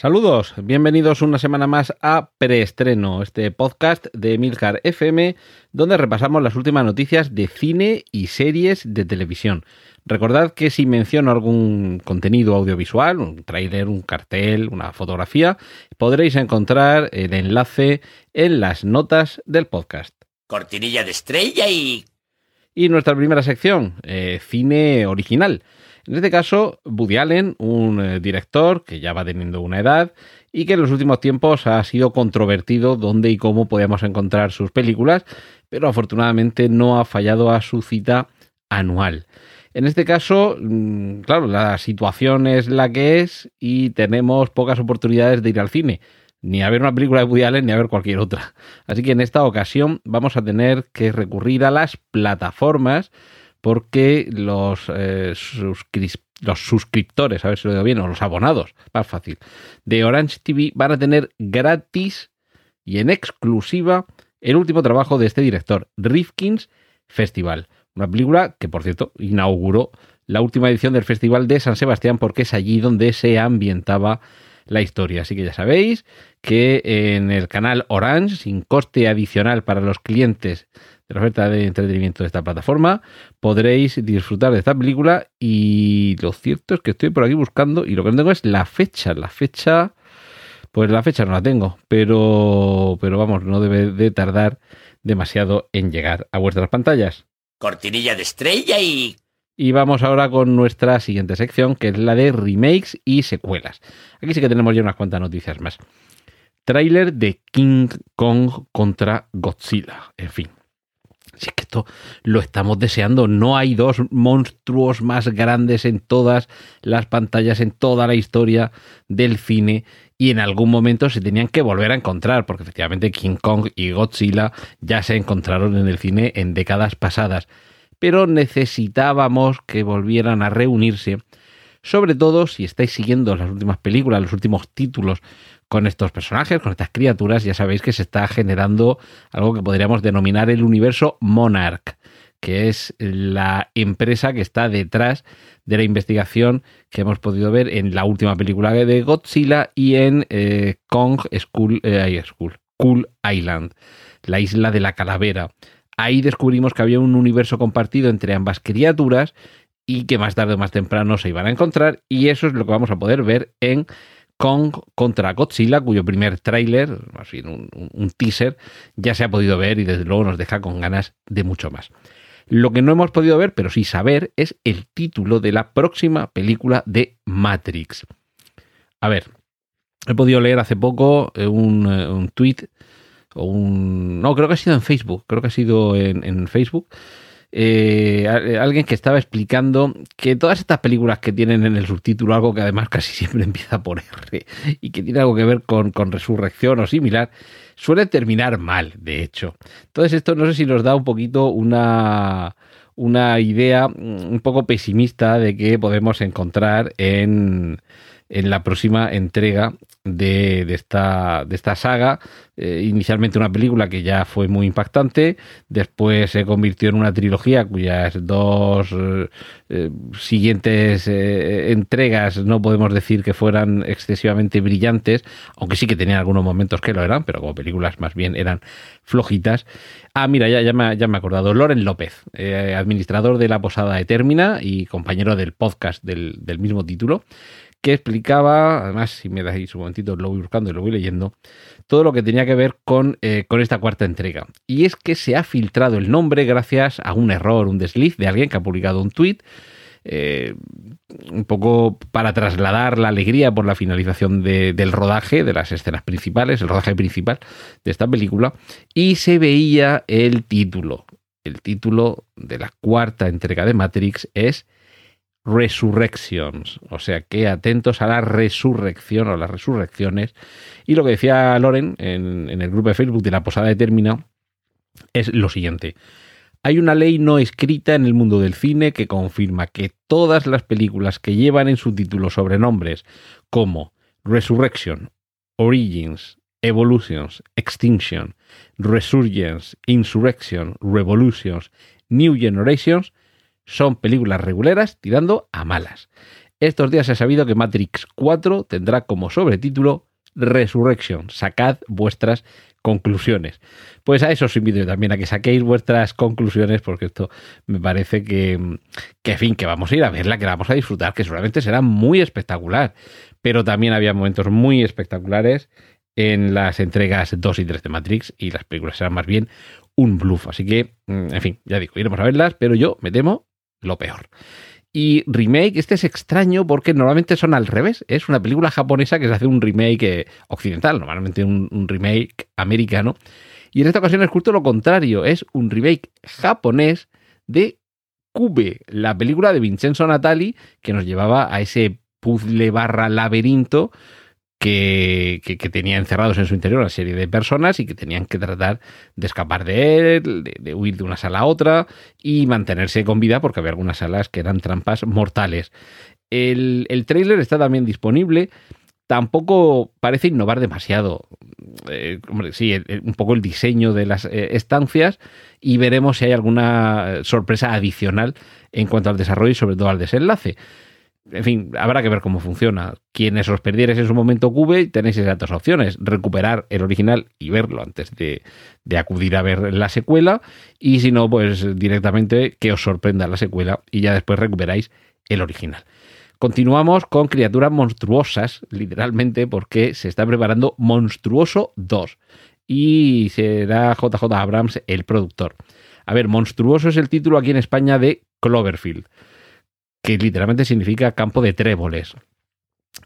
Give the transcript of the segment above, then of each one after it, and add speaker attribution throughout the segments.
Speaker 1: Saludos, bienvenidos una semana más a Preestreno, este podcast de Milcar FM, donde repasamos las últimas noticias de cine y series de televisión. Recordad que si menciono algún contenido audiovisual, un trailer, un cartel, una fotografía, podréis encontrar el enlace en las notas del podcast.
Speaker 2: Cortinilla de estrella y...
Speaker 1: Y nuestra primera sección, eh, cine original. En este caso, Woody Allen, un eh, director que ya va teniendo una edad y que en los últimos tiempos ha sido controvertido dónde y cómo podíamos encontrar sus películas, pero afortunadamente no ha fallado a su cita anual. En este caso, mm, claro, la situación es la que es y tenemos pocas oportunidades de ir al cine, ni a ver una película de Woody Allen ni a ver cualquier otra. Así que en esta ocasión vamos a tener que recurrir a las plataformas porque los, eh, suscri- los suscriptores, a ver si lo digo bien, o los abonados, más fácil, de Orange TV van a tener gratis y en exclusiva el último trabajo de este director, Rifkin's Festival. Una película que, por cierto, inauguró la última edición del Festival de San Sebastián porque es allí donde se ambientaba la historia. Así que ya sabéis que en el canal Orange, sin coste adicional para los clientes de la oferta de entretenimiento de esta plataforma, podréis disfrutar de esta película y lo cierto es que estoy por aquí buscando y lo que no tengo es la fecha. La fecha, pues la fecha no la tengo, pero, pero vamos, no debe de tardar demasiado en llegar a vuestras pantallas.
Speaker 2: Cortinilla de estrella y...
Speaker 1: Y vamos ahora con nuestra siguiente sección, que es la de remakes y secuelas. Aquí sí que tenemos ya unas cuantas noticias más. Tráiler de King Kong contra Godzilla. En fin. Si es que esto lo estamos deseando. No hay dos monstruos más grandes en todas las pantallas, en toda la historia del cine. Y en algún momento se tenían que volver a encontrar, porque efectivamente King Kong y Godzilla ya se encontraron en el cine en décadas pasadas pero necesitábamos que volvieran a reunirse, sobre todo si estáis siguiendo las últimas películas, los últimos títulos con estos personajes, con estas criaturas, ya sabéis que se está generando algo que podríamos denominar el universo Monarch, que es la empresa que está detrás de la investigación que hemos podido ver en la última película de Godzilla y en eh, Kong School, eh, Island, la isla de la calavera. Ahí descubrimos que había un universo compartido entre ambas criaturas y que más tarde o más temprano se iban a encontrar y eso es lo que vamos a poder ver en Kong contra Godzilla, cuyo primer tráiler, más bien un, teaser, ya se ha podido ver y desde luego nos deja con ganas de mucho más. Lo que no hemos podido ver, pero sí saber, es el título de la próxima película de Matrix. A ver, he podido leer hace poco un, un tweet o un... No, creo que ha sido en Facebook, creo que ha sido en Facebook. Eh, alguien que estaba explicando que todas estas películas que tienen en el subtítulo algo que además casi siempre empieza por R y que tiene algo que ver con, resurrección o similar, suele terminar mal, de hecho. Entonces esto no sé si nos da un poquito una, idea un poco pesimista de que podemos encontrar en, en la próxima entrega de, de, esta, de esta saga. Eh, inicialmente una película que ya fue muy impactante, después se convirtió en una trilogía cuyas dos eh, siguientes eh, entregas no podemos decir que fueran excesivamente brillantes, aunque sí que tenían algunos momentos que lo eran, pero como películas más bien eran flojitas. Ah, mira, ya, ya, me, ya me he acordado. Loren López, administrador de la Posada Etermina y compañero del podcast del, del mismo título que explicaba, además, si me dais un momentito, lo voy buscando y lo voy leyendo, todo lo que tenía que ver con, eh, con esta cuarta entrega. Y es que se ha filtrado el nombre gracias a un error, un desliz de alguien que ha publicado un tuit. Eh, un poco para trasladar la alegría por la finalización de, del rodaje, de las escenas principales, el rodaje principal de esta película, y se veía el título. El título de la cuarta entrega de Matrix es Resurrections. O sea que atentos a la resurrección o las resurrecciones. Y lo que decía Loren en, el grupo de Facebook de la Posada de Termina es lo siguiente. Hay una ley no escrita en el mundo del cine que confirma que todas las películas que llevan en su título sobrenombres como Resurrection, Origins, Evolutions, Extinction, Resurgence, Insurrection, Revolutions, New Generations son películas reguleras tirando a malas. Estos días se ha sabido que Matrix 4 tendrá como sobretítulo Resurrection. Sacad vuestras conclusiones. Pues a eso os invito también a que saquéis vuestras conclusiones, porque esto me parece que, que, fin, que vamos a ir a verla, que vamos a disfrutar, que seguramente será muy espectacular. Pero también había momentos muy espectaculares en las entregas 2 y 3 de Matrix y las películas serán más bien un bluff. Así que, mm, en fin, ya digo, iremos a verlas, pero yo me temo lo peor. Y remake, este es extraño porque normalmente son al revés. Es una película japonesa que se hace un remake occidental, normalmente un, un, remake americano. Y en esta ocasión es justo lo contrario, es un remake japonés de Cube, la película de Vincenzo Natali que nos llevaba a ese puzzle barra laberinto que, que, tenía encerrados en su interior una serie de personas y que tenían que tratar de escapar de él, de, de, huir de una sala a otra y mantenerse con vida porque había algunas salas que eran trampas mortales. El, el trailer está también disponible. Tampoco parece innovar demasiado. Eh, sí, el, un poco el diseño de las eh, estancias y veremos si hay alguna sorpresa adicional en cuanto al desarrollo y sobre todo al desenlace en fin, habrá que ver cómo funciona. Quienes os perdierais en su momento Cube, tenéis esas dos opciones: recuperar el original y verlo antes de, de, acudir a ver la secuela, y si no, pues directamente que os sorprenda la secuela y ya después recuperáis el original. Continuamos con criaturas monstruosas, literalmente, porque se está preparando Monstruoso 2 y será JJ Abrams el productor. A ver, Monstruoso es el título aquí en España de Cloverfield que literalmente significa campo de tréboles,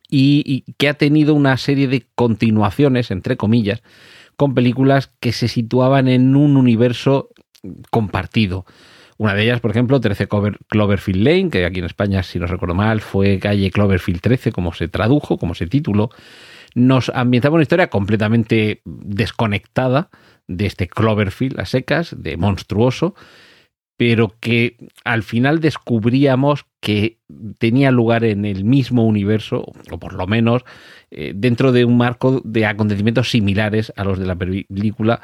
Speaker 1: y, que ha tenido una serie de continuaciones, entre comillas, con películas que se situaban en un universo compartido. Una de ellas, por ejemplo, 13 Cloverfield Lane, que aquí en España, si no recuerdo mal, fue calle Cloverfield 13, como se tradujo, como se tituló. Nos ambientaba una historia completamente desconectada de este Cloverfield a secas, de monstruoso, pero que al final descubríamos que tenía lugar en el mismo universo, o por lo menos eh, dentro de un marco de acontecimientos similares a los de la película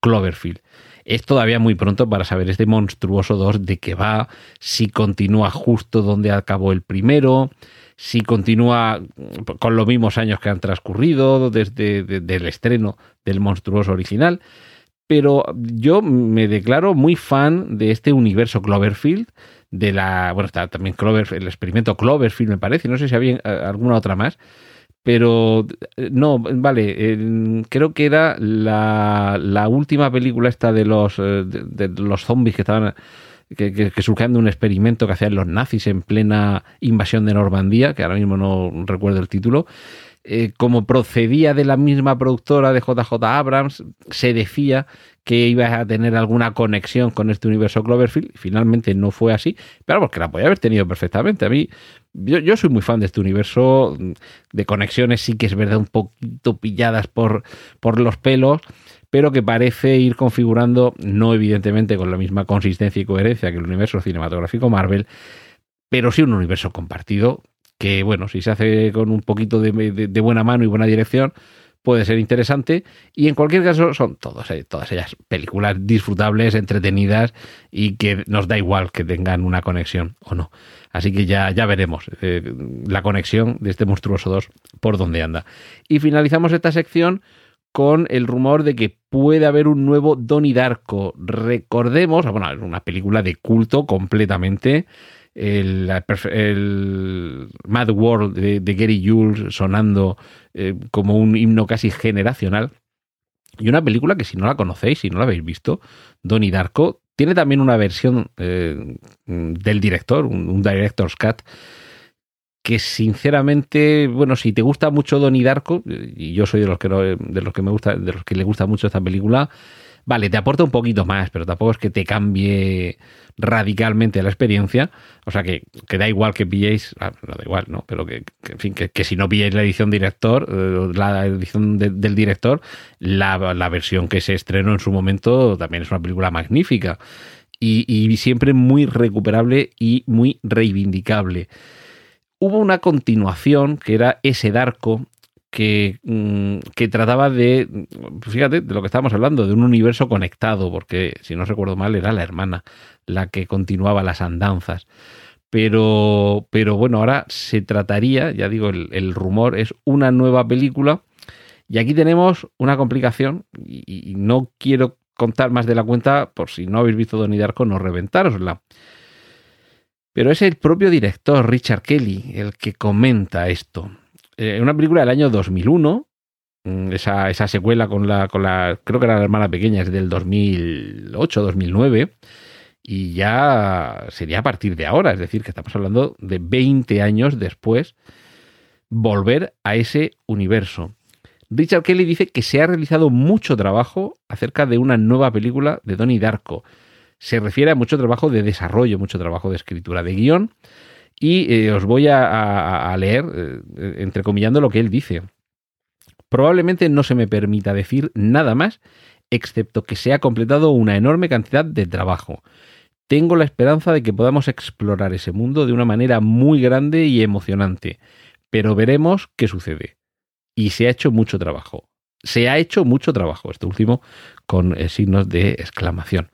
Speaker 1: Cloverfield. Es todavía muy pronto para saber este monstruoso 2 de qué va, si continúa justo donde acabó el primero, si continúa con los mismos años que han transcurrido desde de, del estreno del monstruoso original pero yo me declaro muy fan de este universo Cloverfield, de la, bueno, está también Clover, el experimento Cloverfield me parece, no sé si había alguna otra más, pero no, vale, eh, creo que era la, última película esta de los, de, de los zombies que estaban... Que, que, de un experimento que hacían los nazis en plena invasión de Normandía, que ahora mismo no recuerdo el título, eh, como procedía de la misma productora de JJ Abrams, se decía que iba a tener alguna conexión con este universo Cloverfield. Finalmente no fue así, pero porque la podía haber tenido perfectamente. A mí, yo, yo, soy muy fan de este universo de conexiones, sí que es verdad, un poquito pilladas por, por los pelos, pero que parece ir configurando, no evidentemente con la misma consistencia y coherencia que el universo cinematográfico Marvel, pero sí un universo compartido que bueno, si se hace con un poquito de, buena mano y buena dirección, puede ser interesante. Y en cualquier caso, son eh, todas ellas películas disfrutables, entretenidas y que nos da igual que tengan una conexión o no. Así que ya, ya veremos eh, la conexión de este monstruoso 2 por dónde anda. Y finalizamos esta sección con el rumor de que puede haber un nuevo Donnie Darko. Recordemos, bueno, una película de culto completamente el, Mad World de, de, Gary Jules sonando eh, como un himno casi generacional. Y una película que si no la conocéis, si no la habéis visto, Donnie Darko, tiene también una versión eh, del director, un, un, director's cut, que sinceramente, bueno, si te gusta mucho Donnie Darko, y yo soy de los que, no, de los que me gusta, de los que le gusta mucho esta película, vale, te aporta un poquito más, pero tampoco es que te cambie radicalmente la experiencia. O sea que, que da igual que pilléis, ah, no da igual, ¿no? Pero que, que en fin, que, si no pilláis la edición director, eh, la edición de, del director, la, la versión que se estrenó en su momento también es una película magnífica. y, y siempre muy recuperable y muy reivindicable. Hubo una continuación que era ese Darko, que, mm, que, trataba de, fíjate, de lo que estábamos hablando, de un universo conectado, porque si no recuerdo mal era la hermana la que continuaba las andanzas. Pero, pero bueno, ahora se trataría, ya digo, el, el rumor es una nueva película. Y aquí tenemos una complicación, y, y, no quiero contar más de la cuenta, por si no habéis visto Donnie Darko, no reventárosla. Pero es el propio director, Richard Kelly, el que comenta esto. Eh, una película del año 2001, mm, esa, secuela con la, con la, creo que era la hermana pequeña, es del 2008, 2009, y ya sería a partir de ahora, es decir, que estamos hablando de 20 años después, volver a ese universo. Richard Kelly dice que se ha realizado mucho trabajo acerca de una nueva película de Donnie Darko. Se refiere a mucho trabajo de desarrollo, mucho trabajo de escritura de guion, y eh, os voy a, leer, eh, entrecomillando lo que él dice. Probablemente no se me permita decir nada más, excepto que se ha completado una enorme cantidad de trabajo. Tengo la esperanza de que podamos explorar ese mundo de una manera muy grande y emocionante, pero veremos qué sucede. Y se ha hecho mucho trabajo. Se ha hecho mucho trabajo, este último con eh, signos de exclamación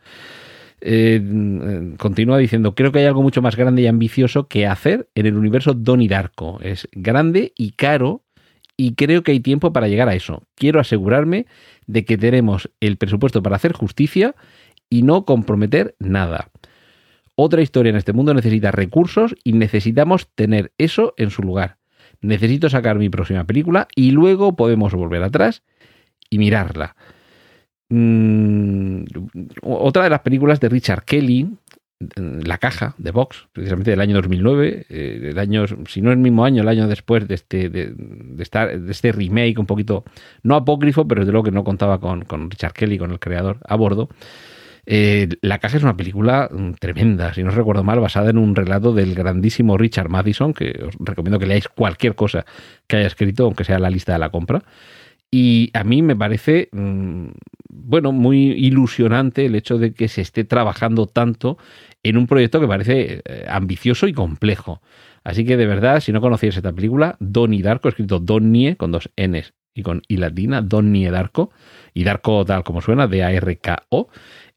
Speaker 1: eh, continúa diciendo, creo que hay algo mucho más grande y ambicioso que hacer en el universo Donnie Darko. Es grande y caro y creo que hay tiempo para llegar a eso. Quiero asegurarme de que tenemos el presupuesto para hacer justicia y no comprometer nada. Otra historia en este mundo necesita recursos y necesitamos tener eso en su lugar. Necesito sacar mi próxima película y luego podemos volver atrás y mirarla. Mm, otra de las películas de Richard Kelly, La Caja, de Vox, precisamente del año 2009, eh, el año, si no el mismo año, el año después de este, de, de, estar, de este remake un poquito, no apócrifo, pero desde luego que no contaba con, Richard Kelly, con el creador, a bordo. Eh, la Caja es una película mm, tremenda, si no recuerdo mal, basada en un relato del grandísimo Richard Madison, que os recomiendo que leáis cualquier cosa que haya escrito, aunque sea la lista de la compra. Y a mí me parece, mmm, bueno, muy ilusionante el hecho de que se esté trabajando tanto en un proyecto que parece eh, ambicioso y complejo. Así que de verdad, si no conocíais esta película, Donnie Darko, escrito Donnie con dos Ns y con I latina, Donnie Darko, y Darko tal como suena, D-A-R-K-O,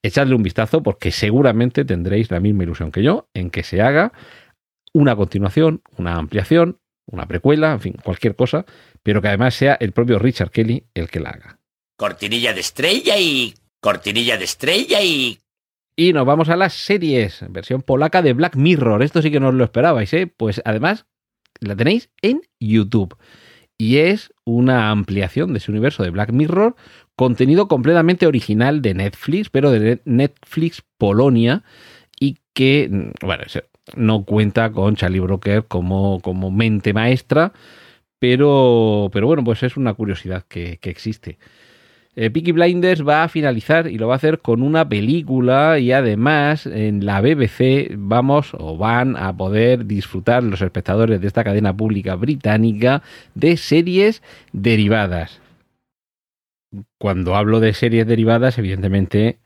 Speaker 1: echadle un vistazo porque seguramente tendréis la misma ilusión que yo en que se haga una continuación, una ampliación, una precuela, en fin, cualquier cosa, pero que además sea el propio Richard Kelly el que la haga.
Speaker 2: Cortinilla de estrella y... Cortinilla de estrella y...
Speaker 1: Y nos vamos a las series, versión polaca de Black Mirror. Esto sí que no os lo esperabais, ¿eh? Pues además la tenéis en YouTube. Y es una ampliación de ese universo de Black Mirror, contenido completamente original de Netflix, pero de Netflix Polonia, y que, bueno, no cuenta con Charlie Broker como, como mente maestra, pero, pero bueno, pues es una curiosidad que, que existe. Eh, Peaky Blinders va a finalizar y lo va a hacer con una película y además en la BBC vamos o van a poder disfrutar los espectadores de esta cadena pública británica de series derivadas. Cuando hablo de series derivadas, evidentemente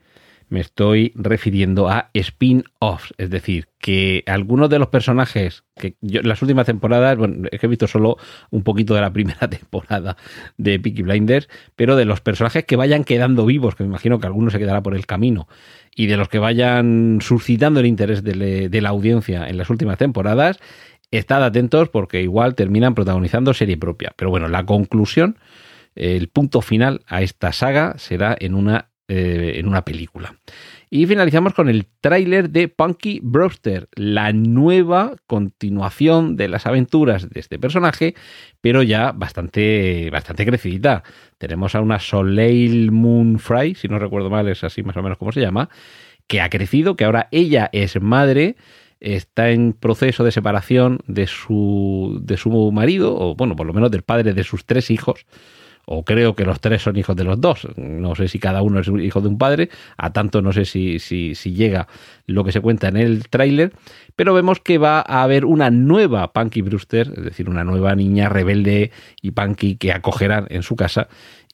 Speaker 1: me estoy refiriendo a spin-offs, es decir, que algunos de los personajes que yo las últimas temporadas, bueno, es que he visto solo un poquito de la primera temporada de Peaky Blinders, pero de los personajes que vayan quedando vivos, que me imagino que alguno se quedará por el camino, y de los que vayan suscitando el interés de, de la audiencia en las últimas temporadas, estad atentos porque igual terminan protagonizando serie propia. Pero bueno, la conclusión, el punto final a esta saga será en una eh, en una película. Y finalizamos con el tráiler de Punky Brewster, la nueva continuación de las aventuras de este personaje, pero ya bastante, bastante. Tenemos a una Soleil Moon Fry, si no recuerdo mal, es así más o menos como se llama, que ha crecido, que ahora ella es madre, está en proceso de separación de su, de su marido, o bueno, por lo menos del padre de sus tres hijos o creo que los tres son hijos de los dos. No sé si cada uno es hijo de un padre, a tanto no sé si, si, si llega lo que se cuenta en el tráiler, pero vemos que va a haber una nueva Punky Brewster, es decir, una nueva niña rebelde y punky que acogerán en su casa.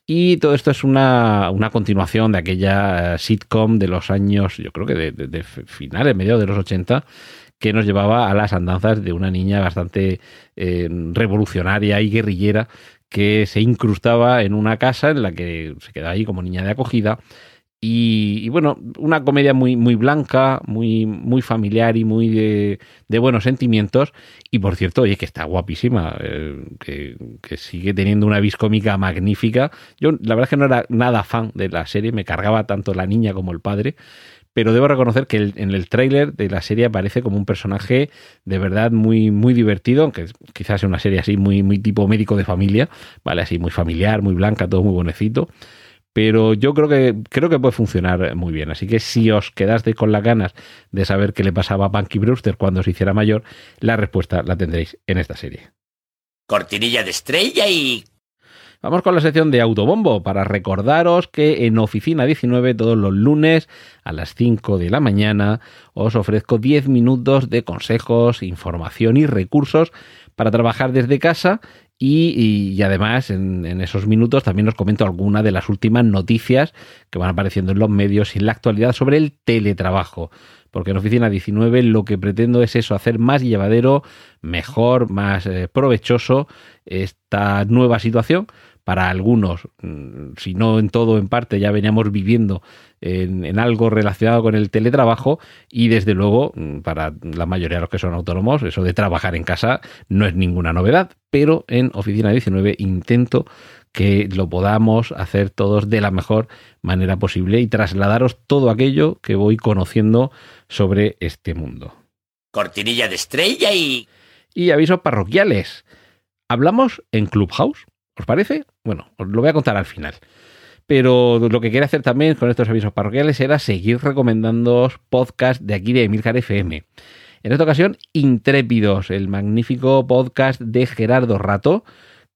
Speaker 1: Y todo esto es una, una continuación de aquella sitcom de los años, yo creo que de finales, mediados de los 80, que nos llevaba a las andanzas de una niña bastante eh, revolucionaria y guerrillera que se incrustaba en una casa en la que se quedaba ahí como niña de acogida. Y, bueno, una comedia muy, muy blanca, muy, muy familiar y muy de, buenos sentimientos. Y por cierto, oye, que está guapísima, eh, que, que, sigue teniendo una vis cómica magnífica. Yo la verdad que no era nada fan de la serie, me cargaba tanto la niña como el padre, pero debo reconocer que en el tráiler de la serie aparece como un personaje de verdad muy, muy divertido, aunque quizás sea una serie así muy, muy tipo médico de familia, ¿vale? Así muy familiar, muy blanca, todo muy bonecito. Pero yo creo que, creo que puede funcionar muy bien. Así que si os quedasteis con las ganas de saber qué le pasaba a Punky Brewster cuando se hiciera mayor, la respuesta la tendréis en esta serie.
Speaker 2: Cortinilla de estrella y
Speaker 1: Vamos con la sección de Autobombo para recordaros que en Oficina 19 todos los lunes a las 5 de la mañana os ofrezco 10 minutos de consejos, información y recursos para trabajar desde casa y, además en, en, esos minutos también os comento alguna de las últimas noticias que van apareciendo en los medios y en la actualidad sobre el teletrabajo porque en Oficina 19 lo que pretendo es eso, hacer más llevadero, mejor, más eh, provechoso esta nueva situación para algunos, mm, si no en todo, en parte, ya veníamos viviendo en, en, algo relacionado con el teletrabajo y desde luego mm, para la mayoría de los que son autónomos, eso de trabajar en casa no es ninguna novedad, pero en Oficina 19 intento que lo podamos hacer todos de la mejor manera posible y trasladaros todo aquello que voy conociendo sobre este mundo.
Speaker 2: Cortinilla de estrella y...
Speaker 1: Y avisos parroquiales. Hablamos en Clubhouse, ¿os parece? Bueno, os lo voy a contar al final. Pero lo que quería hacer también con estos avisos parroquiales era seguir recomendando podcasts de aquí de Emilcar FM. En esta ocasión, Intrépidos, el magnífico podcast de Gerardo Rato,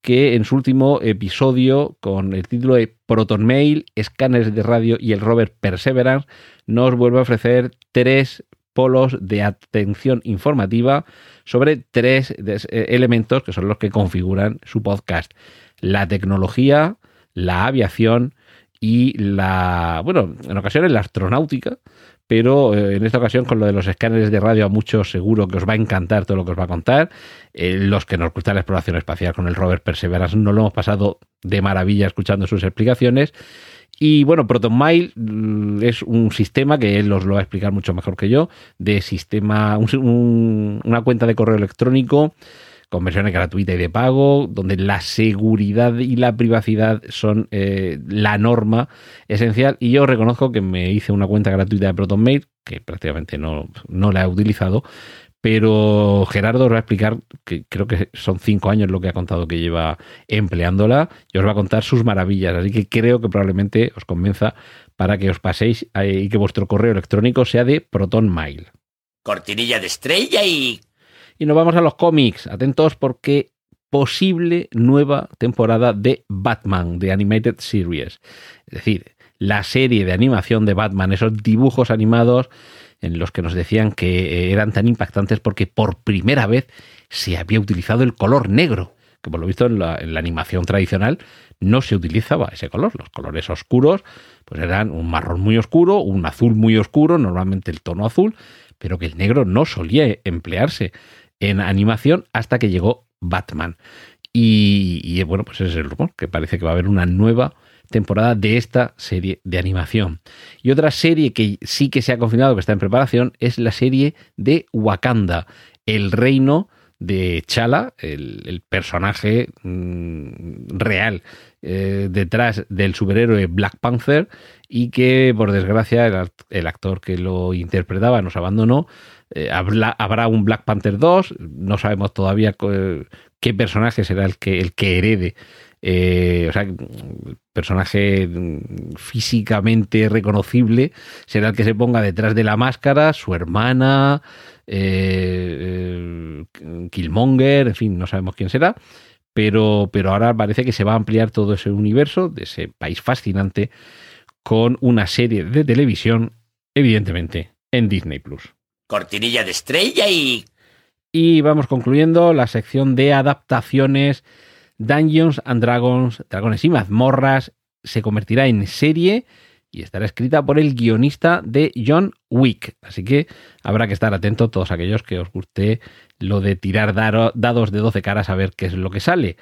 Speaker 1: que en su último episodio, con el título de Proton Mail, escáneres de radio y el rover Perseverance, nos vuelve a ofrecer tres polos de atención informativa sobre tres elementos que son los que configuran su podcast. La tecnología, la aviación y la, bueno, en ocasiones la astronáutica, pero eh, en esta ocasión con lo de los escáneres de radio a muchos seguro que os va a encantar todo lo que os va a contar. Eh, los que nos gusta la exploración espacial con el rover Perseverance no lo hemos pasado de maravilla escuchando sus explicaciones. Y bueno, ProtonMail mm, es un sistema que él os lo va a explicar mucho mejor que yo, de sistema, un, un, una cuenta de correo electrónico con versiones gratuitas y de pago, donde la seguridad y la privacidad son eh, la norma esencial. Y yo reconozco que me hice una cuenta gratuita de ProtonMail, que prácticamente no, no la he utilizado, pero Gerardo os va a explicar que creo que son cinco años lo que ha contado que lleva empleándola y os va a contar sus maravillas. Así que creo que probablemente os convenza para que os paséis y que vuestro correo electrónico sea de ProtonMail.
Speaker 2: Cortinilla de estrella y
Speaker 1: y nos vamos a los cómics. Atentos porque posible nueva temporada de Batman, de Animated Series. Es decir, la serie de animación de Batman, esos dibujos animados en los que nos decían que eran tan impactantes porque por primera vez se había utilizado el color negro, que por lo visto en la, en la animación tradicional no se utilizaba ese color. Los colores oscuros pues eran un marrón muy oscuro, un azul muy oscuro, normalmente el tono azul, pero que el negro no solía emplearse en animación hasta que llegó Batman. Y, bueno, pues ese es el rumor, que parece que va a haber una nueva temporada de esta serie de animación. Y otra serie que sí que se ha confirmado que está en preparación es la serie de Wakanda, el reino de Chala, el, personaje mmm, real eh, detrás del superhéroe Black Panther y que por desgracia el, el actor que lo interpretaba nos abandonó eh, habrá, un Black Panther 2, no sabemos todavía qué personaje será el que, el que herede. Eh, o sea, personaje físicamente reconocible será el que se ponga detrás de la máscara, su hermana, eh, Killmonger, en fin, no sabemos quién será. Pero, pero ahora parece que se va a ampliar todo ese universo de ese país fascinante con una serie de televisión, evidentemente, en Disney Plus
Speaker 2: cortinilla de estrella y...
Speaker 1: Y vamos concluyendo la sección de adaptaciones Dungeons and Dragons, Dragones y Mazmorras se convertirá en serie y estará escrita por el guionista de John Wick. Así que habrá que estar atentos todos aquellos que os guste lo de tirar dados de 12 caras a ver qué es lo que sale.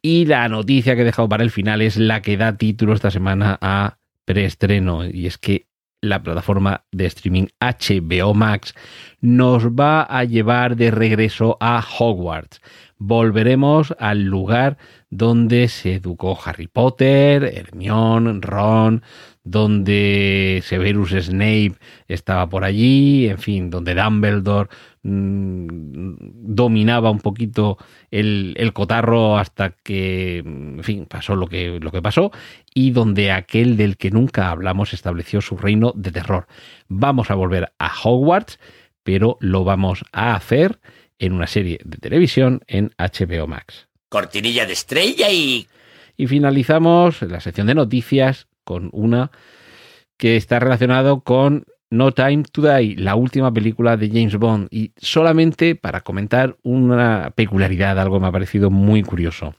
Speaker 1: Y la noticia que he dejado para el final es la que da título esta semana a preestreno. Y es que la plataforma de streaming HBO Max nos va a llevar de regreso a Hogwarts. Volveremos al lugar donde se educó Harry Potter, Hermione, Ron, donde Severus Snape estaba por allí, en fin, donde Dumbledore mmm, dominaba un poquito el, el, cotarro hasta que, en fin, pasó lo que, lo que pasó, y donde aquel del que nunca hablamos estableció su reino de terror. Vamos a volver a Hogwarts, pero lo vamos a hacer en una serie de televisión en HBO Max.
Speaker 2: Cortinilla de estrella y...
Speaker 1: Y finalizamos la sección de noticias con una que está relacionado con No Time to Die, la última película de James Bond. Y solamente para comentar una peculiaridad, algo me ha parecido muy curioso.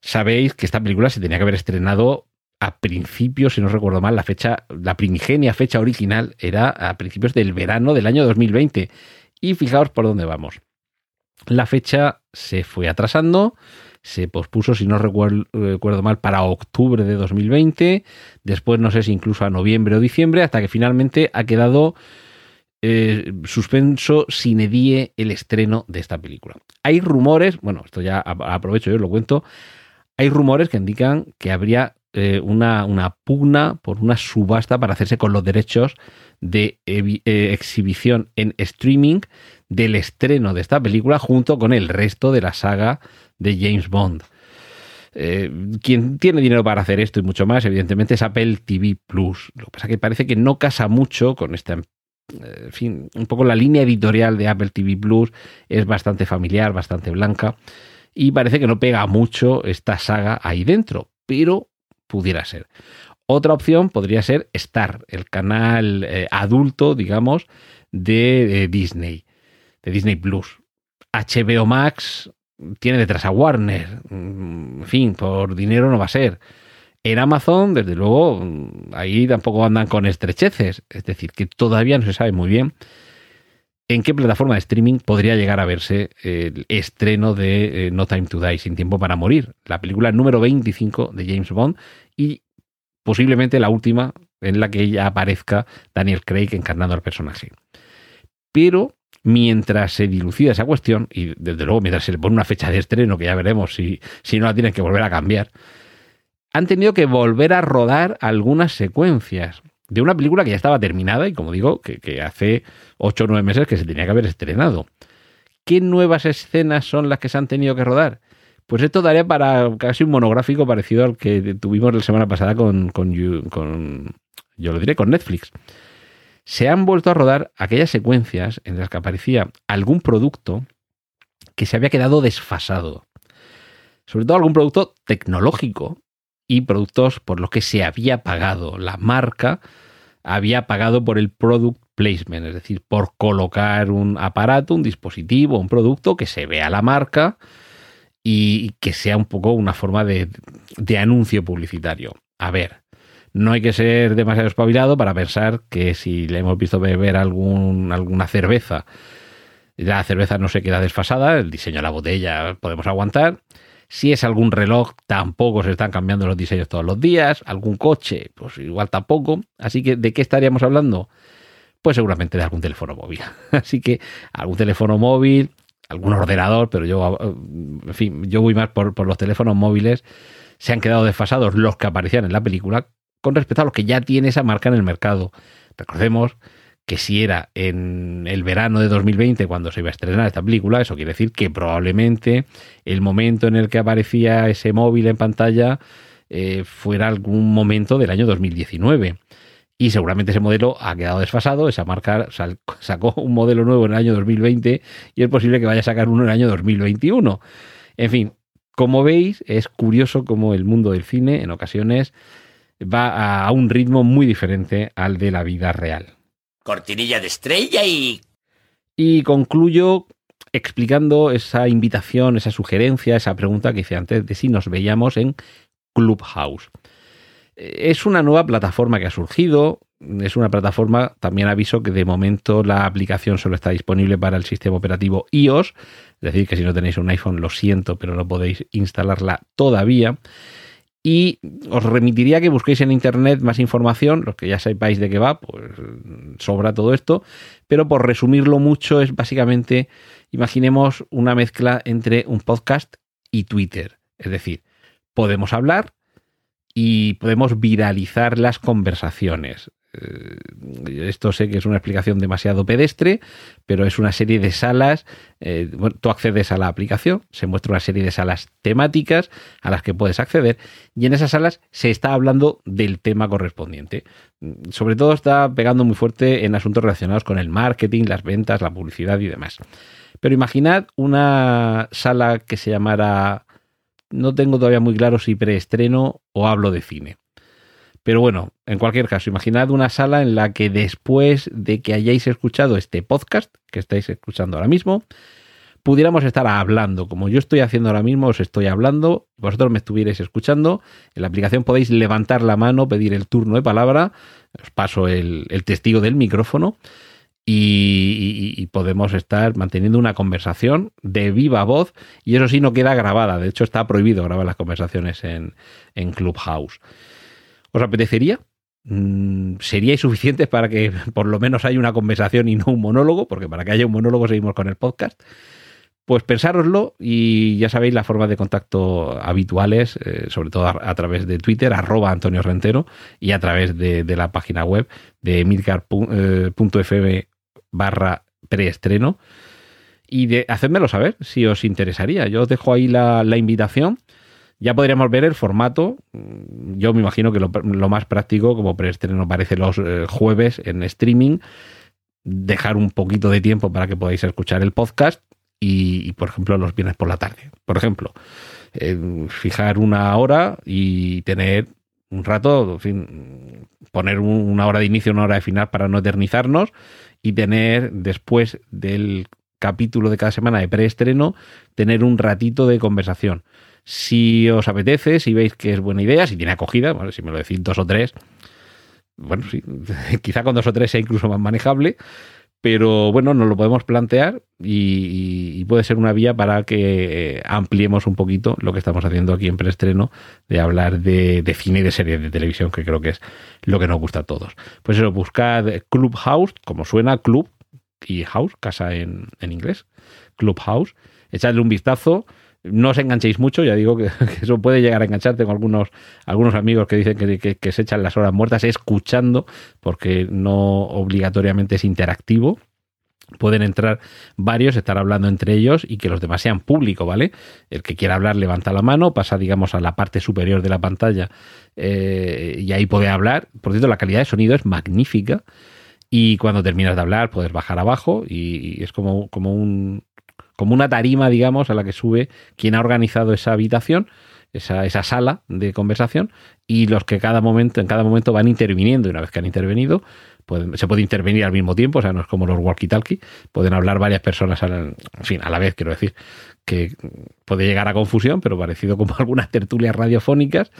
Speaker 1: Sabéis que esta película se tenía que haber estrenado a principios, si no recuerdo mal, la fecha, la primigenia fecha original era a principios del verano del año 2020. Y fijaos por dónde vamos. La fecha se fue atrasando, se pospuso, si no recuerdo, mal, para octubre de 2020, después no sé si incluso a noviembre o diciembre, hasta que finalmente ha quedado eh, suspenso sin edie el estreno de esta película. Hay rumores, bueno, esto ya aprovecho yo os lo cuento, hay rumores que indican que habría eh, una, una, pugna por una subasta para hacerse con los derechos de eh, exhibición en streaming del estreno de esta película junto con el resto de la saga de James Bond. Eh, quien tiene dinero para hacer esto y mucho más, evidentemente, es Apple TV Plus. Lo que pasa es que parece que no casa mucho con esta. En fin, un poco la línea editorial de Apple TV Plus es bastante familiar, bastante blanca. Y parece que no pega mucho esta saga ahí dentro, pero pudiera ser. Otra opción podría ser Star, el canal eh, adulto, digamos, de Disney, de Disney Plus. HBO Max tiene detrás a Warner. Mm, en fin, por dinero no va a ser. En Amazon, desde luego, mm, ahí tampoco andan con estrecheces. Es decir, que todavía no se sabe muy bien en qué plataforma de streaming podría llegar a verse el estreno de eh, No Time to Die, Sin Tiempo para Morir, la película número 25 de James Bond y posiblemente la última en la que ya aparezca Daniel Craig encarnando al personaje. Pero mientras se dilucida esa cuestión, y desde luego mientras se le pone una fecha de estreno, que ya veremos si, si no la tienen que volver a cambiar, han tenido que volver a rodar algunas secuencias de una película que ya estaba terminada y como digo, que, hace 8 o 9 meses que se tenía que haber estrenado. ¿Qué nuevas escenas son las que se han tenido que rodar? Pues esto daría para casi un monográfico parecido al que tuvimos la semana pasada con, yo lo diré, con Netflix se han vuelto a rodar aquellas secuencias en las que aparecía algún producto que se había quedado desfasado. Sobre todo algún producto tecnológico y productos por los que se había pagado. La marca había pagado por el product placement, es decir, por colocar un aparato, un dispositivo, un producto que se vea la marca y que sea un poco una forma de, de anuncio publicitario. A ver, no hay que ser demasiado espabilado para pensar que si le hemos visto beber algún, alguna cerveza, la cerveza no se queda desfasada, el diseño de la botella podemos aguantar. Si es algún reloj, tampoco se están cambiando los diseños todos los días. Algún coche, pues igual tampoco. Así que, ¿de qué estaríamos hablando? Pues seguramente de algún teléfono móvil. Así que algún teléfono móvil, algún ordenador, pero yo, en fin, yo voy más por, por los teléfonos móviles. Se han quedado desfasados los que aparecían en la película con respecto a lo que ya tiene esa marca en el mercado. Recordemos que si era en el verano de 2020 cuando se iba a estrenar esta película, eso quiere decir que probablemente el momento en el que aparecía ese móvil en pantalla eh, fuera algún momento del año 2019. Y seguramente ese modelo ha quedado desfasado, esa marca sacó un modelo nuevo en el año 2020 y es posible que vaya a sacar uno en el año 2021. En fin, como veis, es curioso cómo el mundo del cine en ocasiones va a un ritmo muy diferente al de la vida real.
Speaker 2: Cortinilla de estrella y...
Speaker 1: Y concluyo explicando esa invitación, esa sugerencia, esa pregunta que hice antes de si nos veíamos en Clubhouse. Es una nueva plataforma que ha surgido, es una plataforma, también aviso que de momento la aplicación solo está disponible para el sistema operativo iOS, es decir, que si no tenéis un iPhone lo siento, pero no podéis instalarla todavía. Y os remitiría que busquéis en internet más información, los que ya sepáis de qué va, pues sobra todo esto, pero por resumirlo mucho es básicamente, imaginemos una mezcla entre un podcast y Twitter, es decir, podemos hablar y podemos viralizar las conversaciones. Eh, esto sé que es una explicación demasiado pedestre, pero es una serie de salas. Eh, tú accedes a la aplicación, se muestra una serie de salas temáticas a las que puedes acceder y en esas salas se está hablando del tema correspondiente. Sobre todo está pegando muy fuerte en asuntos relacionados con el marketing, las ventas, la publicidad y demás. Pero imaginad una sala que se llamara, no tengo todavía muy claro si preestreno o hablo de cine pero bueno, en cualquier caso, imaginad una sala en la que después de que hayáis escuchado este podcast que estáis escuchando ahora mismo, pudiéramos estar hablando, como yo estoy haciendo ahora mismo, os estoy hablando, vosotros me estuvierais escuchando, en la aplicación podéis levantar la mano, pedir el turno de palabra, os paso el, testigo del micrófono y, podemos estar manteniendo una conversación de viva voz y eso sí no queda grabada, de hecho está prohibido grabar las conversaciones en, en Clubhouse. ¿Os apetecería? Mm, ¿Seríais suficientes para que por lo menos haya una conversación y no un monólogo? Porque para que haya un monólogo seguimos con el podcast. Pues pensároslo y ya sabéis las formas de contacto habituales, eh, sobre todo a, través de Twitter, arroba Antonio Rentero, y a través de, la página web de milcar.fm eh. Y de saber si os interesaría. Yo os dejo ahí la invitación ya podríamos ver el formato. Yo me imagino que lo, más práctico, como preestreno parece los eh, jueves en streaming, dejar un poquito de tiempo para que podáis escuchar el podcast y, por ejemplo, los viernes por la tarde. Por ejemplo, eh, fijar una hora y tener un rato, en fin, poner una hora de inicio, una hora de final para no eternizarnos y tener después del capítulo de cada semana de preestreno, tener un ratito de conversación si os apetece, si veis que es buena idea, si tiene acogida, si me lo decís dos o tres, bueno, sí, quizá con dos o tres sea incluso más manejable, pero bueno, nos lo podemos plantear y, puede ser una vía para que eh, ampliemos un poquito lo que estamos haciendo aquí en preestreno de hablar de, cine y de series de televisión, que creo que es lo que nos gusta a todos. Pues eso, buscad Clubhouse, como suena, club y house, casa en, en inglés, Clubhouse, echadle un vistazo no os enganchéis mucho, ya digo que, eso puede llegar a engancharte con algunos, algunos amigos que dicen que, se echan las horas muertas escuchando, porque no obligatoriamente es interactivo. Pueden entrar varios, estar hablando entre ellos y que los demás sean público, ¿vale? El que quiera hablar levanta la mano, pasa, digamos, a la parte superior de la pantalla eh, y ahí puede hablar. Por cierto, la calidad de sonido es magnífica y cuando terminas de hablar puedes bajar abajo y, es como, como un, como una tarima, digamos, a la que sube quien ha organizado esa habitación, esa, esa sala de conversación, y los que cada momento, en cada momento van interviniendo, y una vez que han intervenido, se puede intervenir al mismo tiempo, o sea, no es como los walkie-talkie, pueden hablar varias personas, a la, en fin, a la vez, quiero decir, que puede llegar a confusión, pero parecido como algunas tertulias radiofónicas,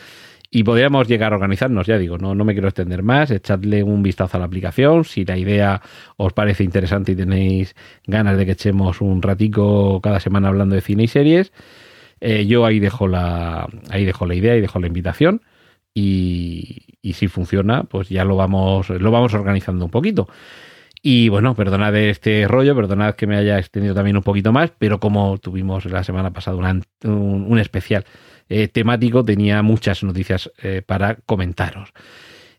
Speaker 1: y podríamos llegar a organizarnos, ya digo, no, no me quiero extender más, echadle un vistazo a la aplicación, si la idea os parece interesante y tenéis ganas de que echemos un ratico cada semana hablando de cine y series, eh, yo ahí dejo, la, ahí dejo la idea y dejo la invitación y, y si funciona, pues ya lo vamos, lo vamos organizando un poquito. Y bueno, perdonad este rollo, perdonad que me haya extendido también un poquito más, pero como tuvimos la semana pasada un, un especial eh, temático, tenía muchas noticias eh, para comentaros.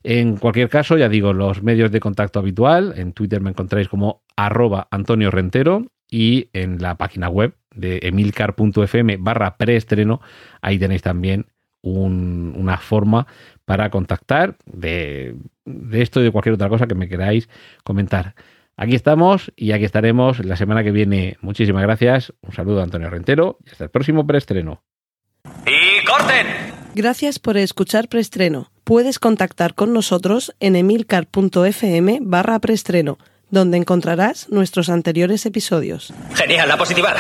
Speaker 1: En cualquier caso, ya digo, los medios de contacto habitual, en Twitter me encontráis como arroba Antonio Rentero y en la página web de emilcar.fm barra preestreno, ahí tenéis también una forma para contactar de, de esto y de cualquier otra cosa que me queráis comentar. Aquí estamos y aquí estaremos la semana que viene. Muchísimas gracias. Un saludo a Antonio Rentero y hasta el próximo preestreno.
Speaker 2: ¡Y corten!
Speaker 3: Gracias por escuchar Preestreno. Puedes contactar con nosotros en emilcar.fm barra preestreno, donde encontrarás nuestros anteriores episodios.
Speaker 2: Genial, la positiva.